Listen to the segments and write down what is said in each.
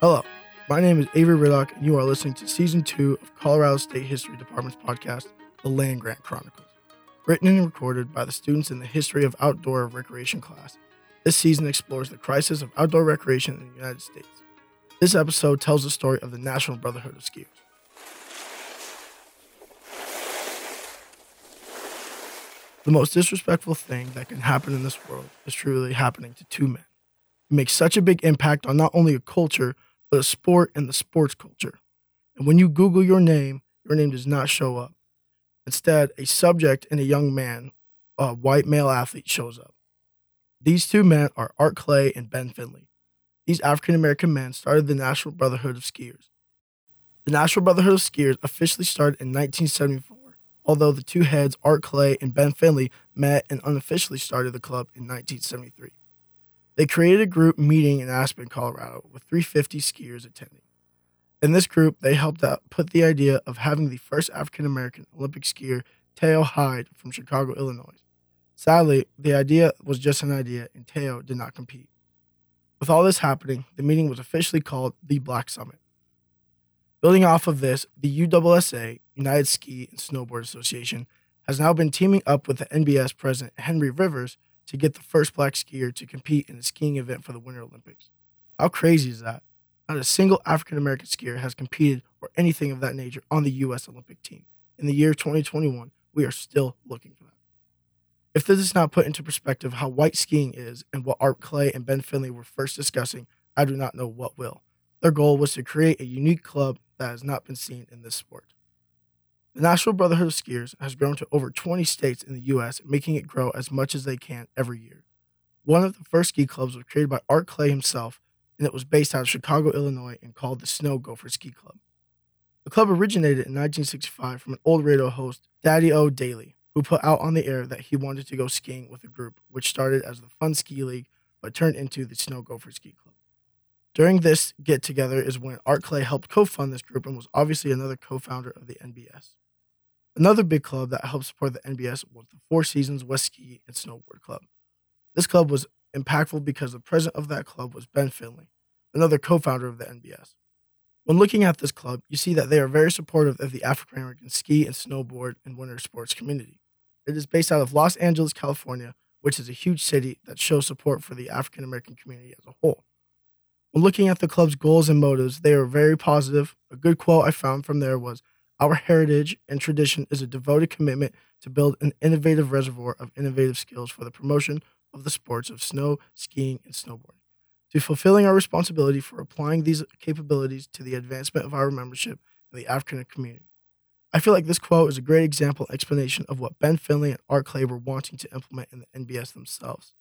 Hello, my name is Avery Riddock, and you are listening to Season 2 of Colorado State History Department's podcast, The Land Grant Chronicles. Written and recorded by the students in the History of Outdoor Recreation class, this season explores the crisis of outdoor recreation in the United States. This episode tells the story of the National Brotherhood of Skiers. The most disrespectful thing that can happen in this world is truly happening to two men. It makes such a big impact on not only a culture, a sport and the sports culture. And when you Google your name, your name does not show up. Instead, a subject and a young man, a white male athlete, shows up. These two men are Art Clay and Ben Finley. These African American men started the National Brotherhood of Skiers. The National Brotherhood of Skiers officially started in 1974, although the two heads, Art Clay and Ben Finley, met and unofficially started the club in 1973. They created a group meeting in Aspen, Colorado, with 350 skiers attending. In this group, they helped out put the idea of having the first African American Olympic skier, Teo Hyde, from Chicago, Illinois. Sadly, the idea was just an idea, and Teo did not compete. With all this happening, the meeting was officially called the Black Summit. Building off of this, the USSA, United Ski and Snowboard Association, has now been teaming up with the NBS president Henry Rivers to get the first black skier to compete in a skiing event for the Winter Olympics. How crazy is that? Not a single African American skier has competed or anything of that nature on the U.S. Olympic team. In the year 2021, we are still looking for that. If this is not put into perspective how white skiing is and what Art Clay and Ben Finley were first discussing, I do not know what will. Their goal was to create a unique club that has not been seen in this sport. The National Brotherhood of Skiers has grown to over 20 states in the U.S., making it grow as much as they can every year. One of the first ski clubs was created by Art Clay himself, and it was based out of Chicago, Illinois, and called the Snow Gopher Ski Club. The club originated in 1965 from an old radio host, Daddy O. Daylie, who put out on the air that he wanted to go skiing with a group, which started as the Fun Ski League but turned into the Snow Gopher Ski Club. During this get together is when Art Clay helped co fund this group and was obviously another co founder of the NBS. Another big club that helped support the NBS was the Four Seasons West Ski and Snowboard Club. This club was impactful because the president of that club was Ben Finley, another co founder of the NBS. When looking at this club, you see that they are very supportive of the African American ski and snowboard and winter sports community. It is based out of Los Angeles, California, which is a huge city that shows support for the African American community as a whole. When looking at the club's goals and motives, they are very positive. A good quote I found from there was Our heritage and tradition is a devoted commitment to build an innovative reservoir of innovative skills for the promotion of the sports of snow, skiing, and snowboarding, to fulfilling our responsibility for applying these capabilities to the advancement of our membership in the African community. I feel like this quote is a great example explanation of what Ben Finley and Art Clay were wanting to implement in the NBS themselves.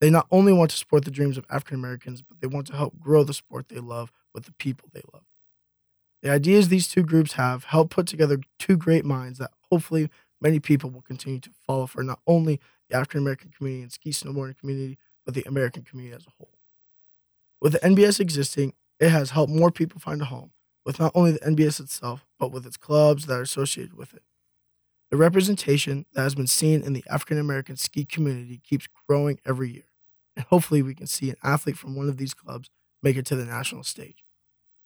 They not only want to support the dreams of African Americans, but they want to help grow the sport they love with the people they love. The ideas these two groups have help put together two great minds that hopefully many people will continue to follow for not only the African American community and ski snowboarding community, but the American community as a whole. With the NBS existing, it has helped more people find a home, with not only the NBS itself, but with its clubs that are associated with it. The representation that has been seen in the African American ski community keeps growing every year, and hopefully, we can see an athlete from one of these clubs make it to the national stage.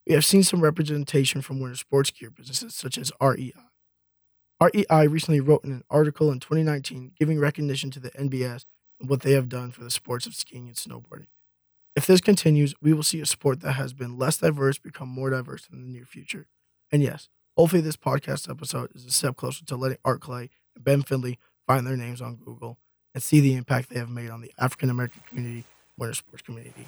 We have seen some representation from winter sports gear businesses such as REI. REI recently wrote in an article in 2019 giving recognition to the NBS and what they have done for the sports of skiing and snowboarding. If this continues, we will see a sport that has been less diverse become more diverse in the near future. And yes, hopefully, this podcast episode is a step closer to letting Art Clay and Ben Finley find their names on Google and see the impact they have made on the African American community, winter sports community.